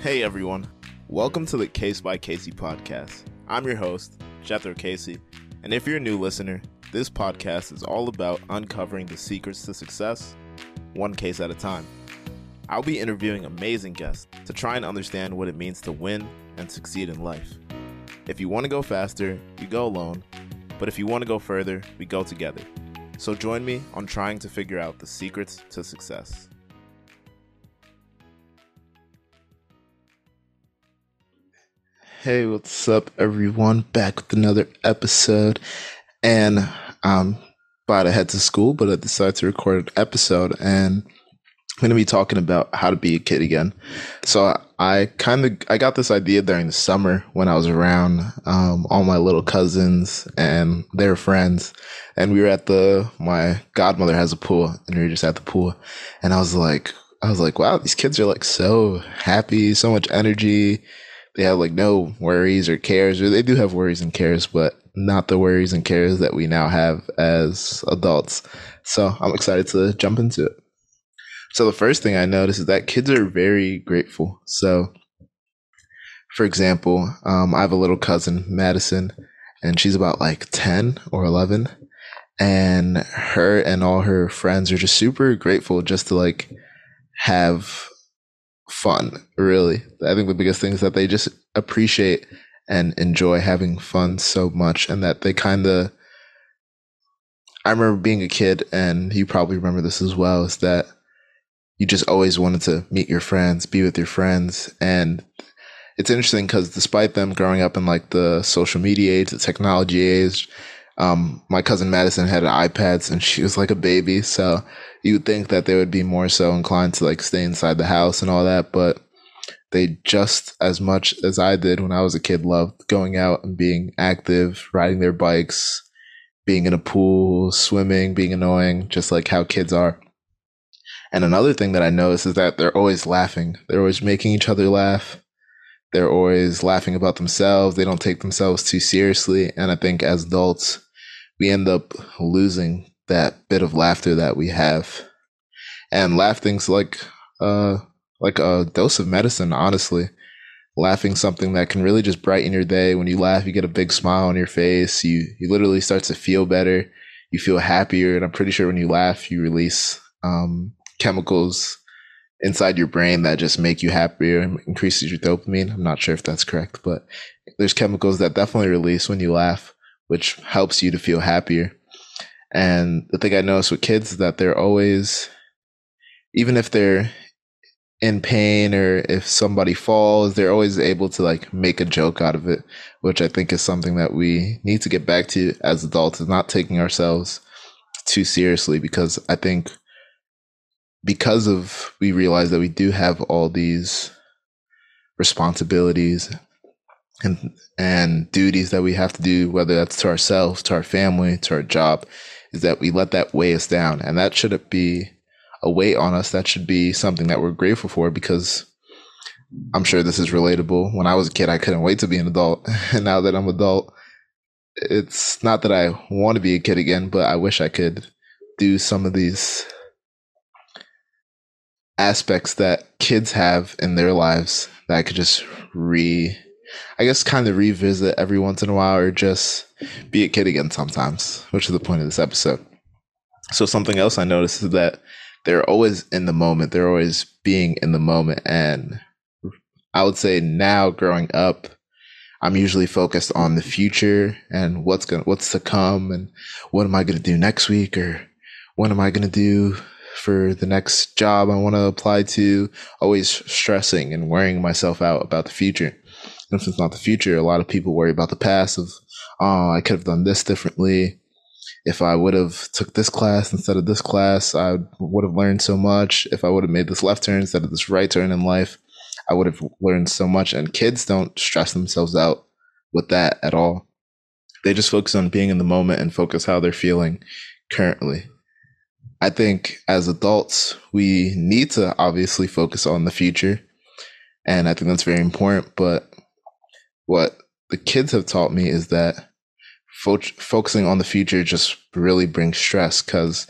Hey everyone, welcome to the Case by Casie podcast. I'm your host, Jethro Casie, and if you're a new listener, this podcast is all about uncovering the secrets to success, one case at a time. I'll be interviewing amazing guests to try and understand what it means to win and succeed in life. If you want to go faster, you go alone, but if you want to go further, we go together. So join me on trying to figure out the secrets to success. Hey, what's up, everyone? Back with another episode. And I'm about to head to school, but I decided to record an episode and I'm going to be talking about how to be a kid again. So I kind of I got this idea during the summer when I was around um, all my little cousins and their friends, and we were at the my godmother has a pool, and we were just at the pool, and I was like I was like, wow, these kids are like so happy, so much energy. They have like no worries or cares, or they do have worries and cares, but not the worries and cares that we now have as adults. So I'm excited to jump into it. So the first thing I noticed is that kids are very grateful. So, for example, um, I have a little cousin, Madison, and she's about like 10 or 11. And her and all her friends are just super grateful just to like have fun, really. I think the biggest thing is that they just appreciate and enjoy having fun so much and that they kind of. I remember being a kid, and you probably remember this as well, is that you just always wanted to meet your friends, be with your friends. And it's interesting because despite them growing up in like the social media age, the technology age, um, my cousin Madison had iPads and she was like a baby. So you would think that they would be more so inclined to like stay inside the house and all that. But they just as much as I did when I was a kid loved going out and being active, riding their bikes, being in a pool, swimming, being annoying, just like how kids are. And another thing that I notice is that they're always laughing. They're always making each other laugh. They're always laughing about themselves. They don't take themselves too seriously. And I think as adults, we end up losing that bit of laughter that we have. And laughing's like uh like a dose of medicine, honestly. Laughing something that can really just brighten your day. When you laugh, you get a big smile on your face. You you literally start to feel better. You feel happier, and I'm pretty sure when you laugh, you release um, chemicals inside your brain that just make you happier and increases your dopamine. I'm not sure if that's correct, but there's chemicals that definitely release when you laugh, which helps you to feel happier. And the thing I notice with kids is that they're always, even if they're in pain or if somebody falls, they're always able to like make a joke out of it, which I think is something that we need to get back to as adults, is not taking ourselves too seriously because I think because of we realize that we do have all these responsibilities and and duties that we have to do whether that's to ourselves to our family to our job is that we let that weigh us down. And that shouldn't be a weight on us. That should be something that we're grateful for because i'm sure this is relatable. When i was a kid i couldn't wait to be an adult. And now that i'm adult it's not that i want to be a kid again but i wish i could do some of these aspects that kids have in their lives that I could just re, I guess, kind of revisit every once in a while or just be a kid again sometimes, which is the point of this episode. So, something else I noticed is that they're always in the moment, they're always being in the moment. And I would say now growing up, I'm usually focused on the future and what's going what's to come and what am I going to do next week or what am I going to do for the next job I want to apply to, always stressing and worrying myself out about the future. If it's not the future, a lot of people worry about the past of, oh, I could have done this differently. If I would have took this class instead of this class, I would have learned so much. If I would have made this left turn instead of this right turn in life, I would have learned so much. And kids don't stress themselves out with that at all. They just focus on being in the moment and focus how they're feeling currently. I think as adults, we need to obviously focus on the future. And I think that's very important. But what the kids have taught me is that fo- focusing on the future just really brings stress because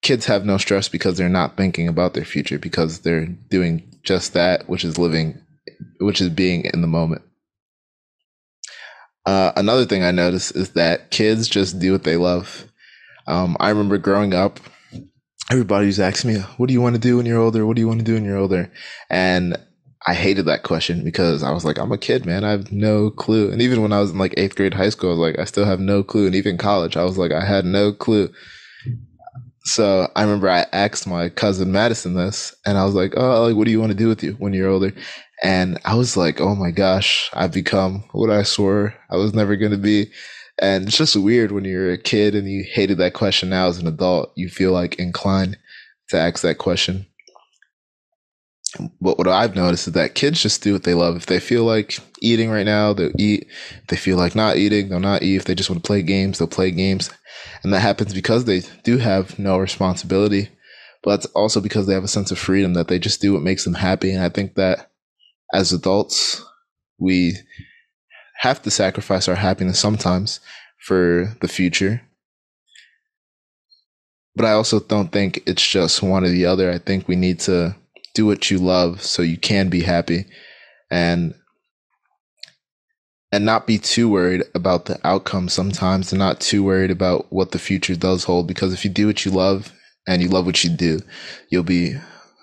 kids have no stress because they're not thinking about their future because they're doing just that, which is living which is being in the moment. Uh, another thing I noticed is that kids just do what they love. Um, I remember growing up, everybody was asking me, "What do you want to do when you're older? What do you want to do when you're older?" And I hated that question because I was like, I'm a kid, man. I have no clue. And even when I was in like eighth grade high school, I was like, I still have no clue. And even college, I was like, I had no clue. So I remember I asked my cousin Madison this, and I was like, "Oh, like, what do you want to do with you when you're older?" And I was like, "Oh my gosh, I've become what I swore I was never going to be." And it's just weird when you're a kid and you hated that question. Now as an adult, you feel like inclined to ask that question. But what I've noticed is that kids just do what they love. If they feel like eating right now, they'll eat. If they feel like not eating, they'll not eat. If they just want to play games, they'll play games. And that happens because they do have no responsibility, but that's also because they have a sense of freedom that they just do what makes them happy. And I think that as adults, we have to sacrifice our happiness sometimes for the future. But I also don't think it's just one or the other. I think we need to do what you love so you can be happy and and not be too worried about the outcome sometimes and not too worried about what the future does hold because if you do what you love and you love what you do you'll be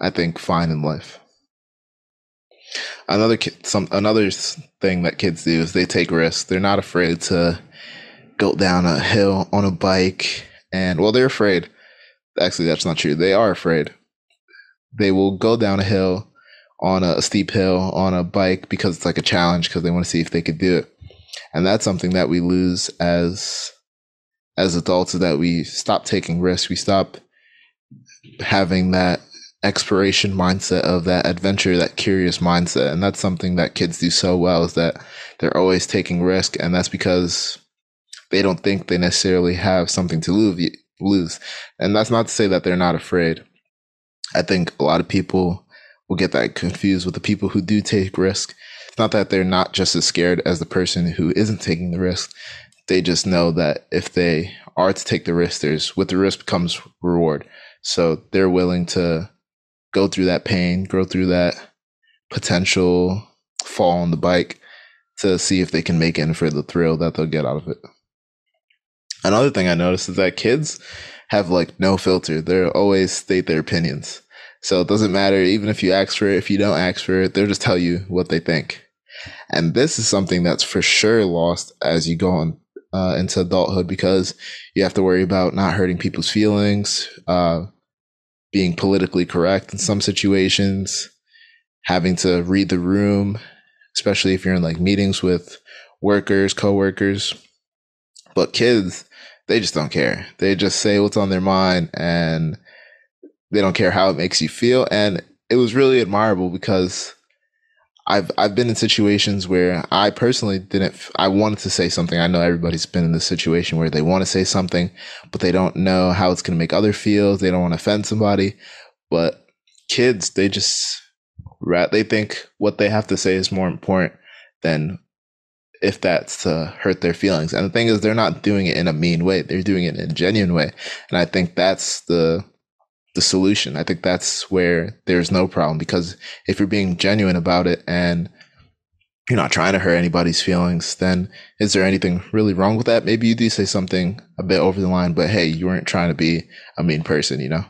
i think fine in life. Another some another thing that kids do is they take risks. They're not afraid to go down a hill on a bike and well they're afraid. Actually that's not true. They are afraid they will go down a hill on a, steep hill on a bike because it's like a challenge because they want to see if they could do it. And that's something that we lose as as adults is that we stop taking risks. We stop having that exploration mindset of that adventure, that curious mindset. And that's something that kids do so well is that they're always taking risk. And that's because they don't think they necessarily have something to lose. And that's not to say that they're not afraid. I think a lot of people will get that confused with the people who do take risk. It's not that they're not just as scared as the person who isn't taking the risk. They just know that if they are to take the risk, there's with the risk comes reward. So they're willing to go through that pain, go through that potential fall on the bike to see if they can make it for the thrill that they'll get out of it. Another thing I noticed is that kids have like no filter. They're always state their opinions. So it doesn't matter, even if you ask for it, if you don't ask for it, they'll just tell you what they think. And this is something that's for sure lost as you go on uh, into adulthood because you have to worry about not hurting people's feelings, uh, being politically correct in some situations, having to read the room, especially if you're in like meetings with workers, coworkers. But kids, they just don't care. They just say what's on their mind and they don't care how it makes you feel. And it was really admirable because I've I've been in situations where I personally didn't I wanted to say something. I know everybody's been in this situation where they want to say something, but they don't know how it's going to make other feel. They don't want to offend somebody. But kids, they just they think what they have to say is more important than if that's to hurt their feelings. And the thing is, they're not doing it in a mean way. They're doing it in a genuine way. And I think that's the the solution. I think that's where there's no problem because if you're being genuine about it and you're not trying to hurt anybody's feelings, then is there anything really wrong with that? Maybe you do say something a bit over the line, but hey, you weren't trying to be a mean person, you know?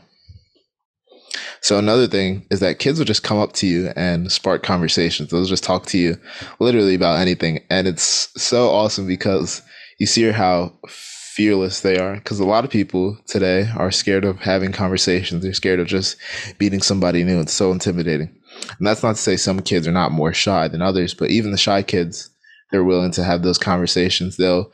So another thing is that kids will just come up to you and spark conversations. They'll just talk to you literally about anything. And it's so awesome because you see how fearless they are. Because a lot of people today are scared of having conversations. They're scared of just meeting somebody new. It's so intimidating. And that's not to say some kids are not more shy than others but even the shy kids they're willing to have those conversations. They'll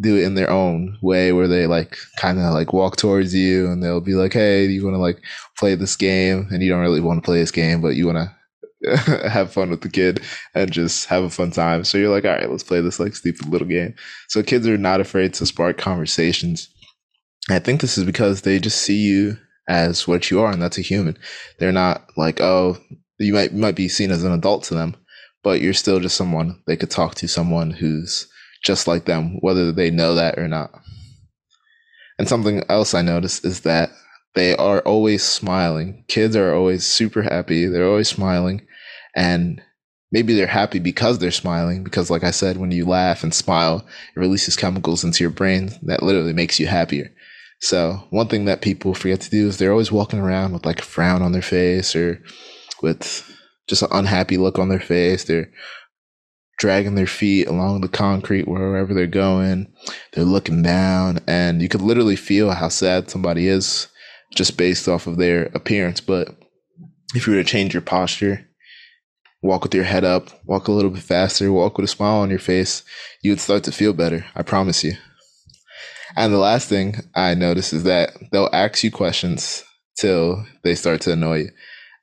do it in their own way where they like kind of like walk towards you and they'll be like hey you want to like play this game and you don't really want to play this game but you want to have fun with the kid and just have a fun time. So you're like, all right, let's play this like stupid little game. So kids are not afraid to spark conversations. I think this is because they just see you as what you are, and that's a human. They're not like, oh, you might you might be seen as an adult to them, but you're still just someone they could talk to, someone who's just like them, whether they know that or not. And something else I noticed is that they are always smiling. Kids are always super happy. They're always smiling. And maybe they're happy because they're smiling. Because, like I said, when you laugh and smile, it releases chemicals into your brain that literally makes you happier. So, one thing that people forget to do is they're always walking around with like a frown on their face or with just an unhappy look on their face. They're dragging their feet along the concrete wherever they're going. They're looking down, and you could literally feel how sad somebody is just based off of their appearance. But if you were to change your posture, walk with your head up, walk a little bit faster, walk with a smile on your face, you would start to feel better. I promise you. And the last thing I notice is that they'll ask you questions till they start to annoy you.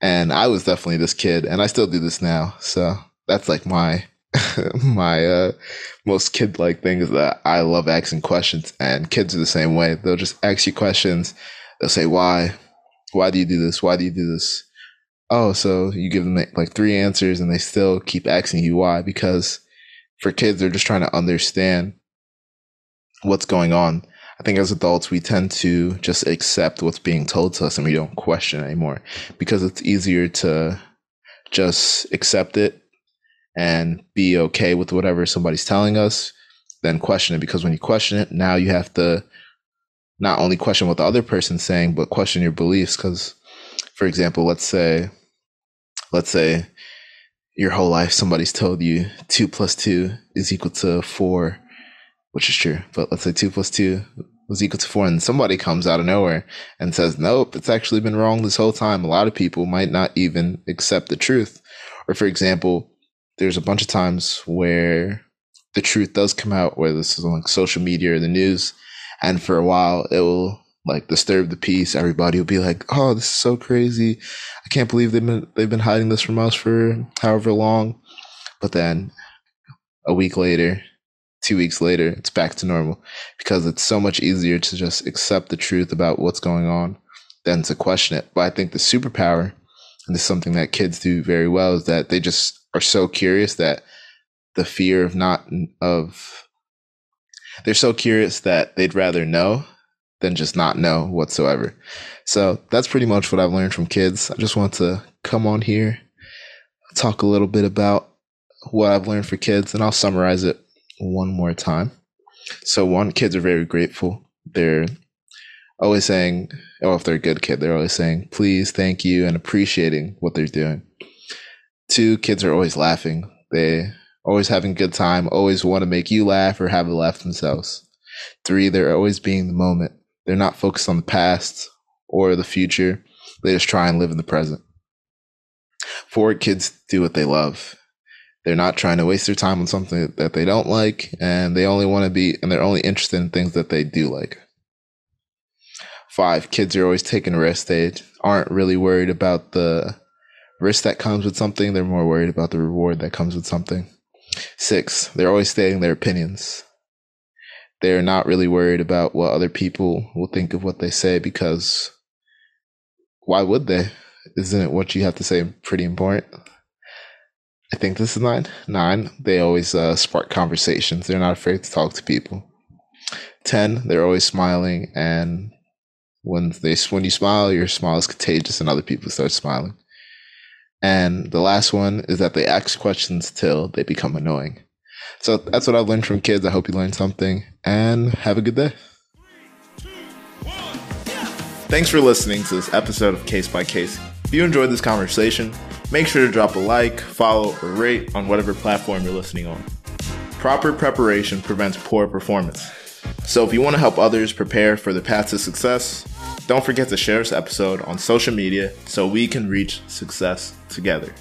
And I was definitely this kid, and I still do this now. So that's like my my uh, most kid like thing is that I love asking questions, and kids are the same way. They'll just ask you questions. They'll say, "Why? Why do you do this? Why do you do this?" Oh, so you give them like three answers, and they still keep asking you why because for kids, they're just trying to understand what's going on. I think as adults, we tend to just accept what's being told to us and we don't question anymore because it's easier to just accept it and be okay with whatever somebody's telling us then question it. Because when you question it, now you have to not only question what the other person's saying, but question your beliefs. Because, for example, let's say, let's say your whole life somebody's told you two plus two is equal to four which is true. But let's say two plus two was equal to four, and somebody comes out of nowhere and says, Nope, it's actually been wrong this whole time. A lot of people might not even accept the truth. Or, for example, there's a bunch of times where the truth does come out, whether this is on like social media or the news, and for a while it will like disturb the peace. Everybody will be like, "Oh, this is so crazy! I can't believe they've been they've been hiding this from us for however long." But then a week later, two weeks later, it's back to normal because it's so much easier to just accept the truth about what's going on than to question it. But I think the superpower, this is something that kids do very well, is that they just are so curious that the fear of not, of, they're so curious that they'd rather know than just not know whatsoever. So that's pretty much what I've learned from kids. I just want to come on here, talk a little bit about what I've learned for kids, and I'll summarize it one more time. So one, kids are very grateful. They're always saying, oh, if they're a good kid, they're always saying, please, thank you, and appreciating what they're doing. Two, kids are always laughing. They always having a good time, always want to make you laugh or have a laugh themselves. Three, they're always being the moment. They're not focused on the past or the future. They just try and live in the present. Four, kids do what they love. They're not trying to waste their time on something that they don't like, and they only want to be, and they're only interested in things that they do like. Five, kids are always taking risks. They aren't really worried about the risk that comes with something. They're more worried about the reward that comes with something. Six, they're always stating their opinions. They're not really worried about what other people will think of what they say because why would they? Isn't it what you have to say pretty important? I think this is nine. Nine, they always uh, spark conversations. They're not afraid to talk to people. Ten, they're always smiling, and when they when you smile, your smile is contagious, and other people start smiling. And the last one is that they ask questions till they become annoying. So that's what I've learned from kids. I hope you learned something, and have a good day. Thanks for listening to this episode of Case by Case. If you enjoyed this conversation, make sure to drop a like, follow, or rate on whatever platform you're listening on. Proper preparation prevents poor performance. So if you want to help others prepare for the path to success, don't forget to share this episode on social media so we can reach success together.